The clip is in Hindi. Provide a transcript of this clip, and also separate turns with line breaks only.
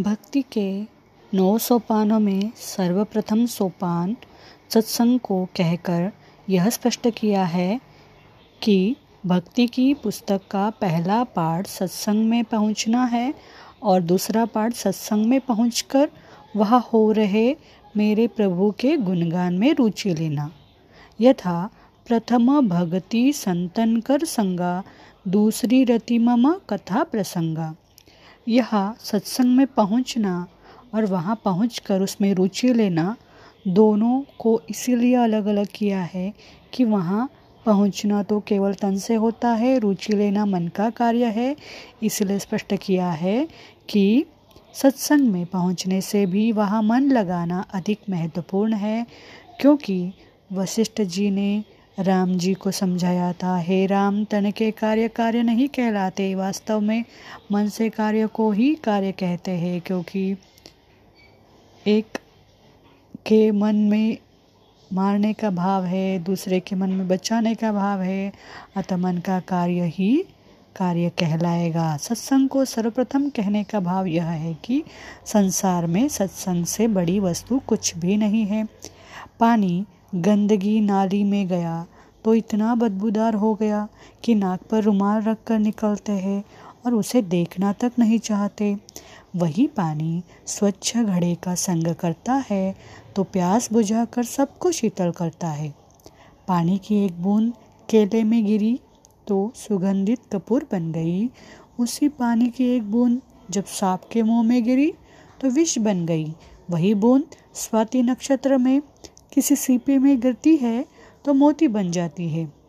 भक्ति के नौ सोपानों में सर्वप्रथम सोपान सत्संग को कहकर यह स्पष्ट किया है कि भक्ति की पुस्तक का पहला पाठ सत्संग में पहुँचना है और दूसरा पाठ सत्संग में पहुंचकर वह हो रहे मेरे प्रभु के गुणगान में रुचि लेना। यथा प्रथम भक्ति संतन कर संगा, दूसरी रति मम कथा प्रसंगा। यह सत्संग में पहुँचना और वहाँ पहुंचकर उसमें रुचि लेना दोनों को इसीलिए अलग अलग किया है कि वहाँ पहुँचना तो केवल तन से होता है, रुचि लेना मन का कार्य है। इसलिए स्पष्ट किया है कि सत्संग में पहुँचने से भी वहाँ मन लगाना अधिक महत्वपूर्ण है, क्योंकि वशिष्ठ जी ने राम जी को समझाया था, हे राम, तन के कार्य कार्य नहीं कहलाते। वास्तव में मन से कार्य को ही कार्य कहते हैं, क्योंकि एक के मन में मारने का भाव है, दूसरे के मन में बचाने का भाव है, अतः मन का कार्य ही कार्य कहलाएगा। सत्संग को सर्वप्रथम कहने का भाव यह है कि संसार में सत्संग से बड़ी वस्तु कुछ भी नहीं है। पानी गंदगी नाली में गया तो इतना बदबूदार हो गया कि नाक पर रुमाल रख कर निकलते हैं और उसे देखना तक नहीं चाहते। वही पानी स्वच्छ घड़े का संग करता है तो प्यास बुझा बुझाकर सबको शीतल करता है। पानी की एक बूंद केले में गिरी तो सुगंधित कपूर बन गई। उसी पानी की एक बूंद जब सांप के मुँह में गिरी तो विष बन गई। वही बूंद स्वाति नक्षत्र में किसी सीपे में गिरती है तो मोती बन जाती है।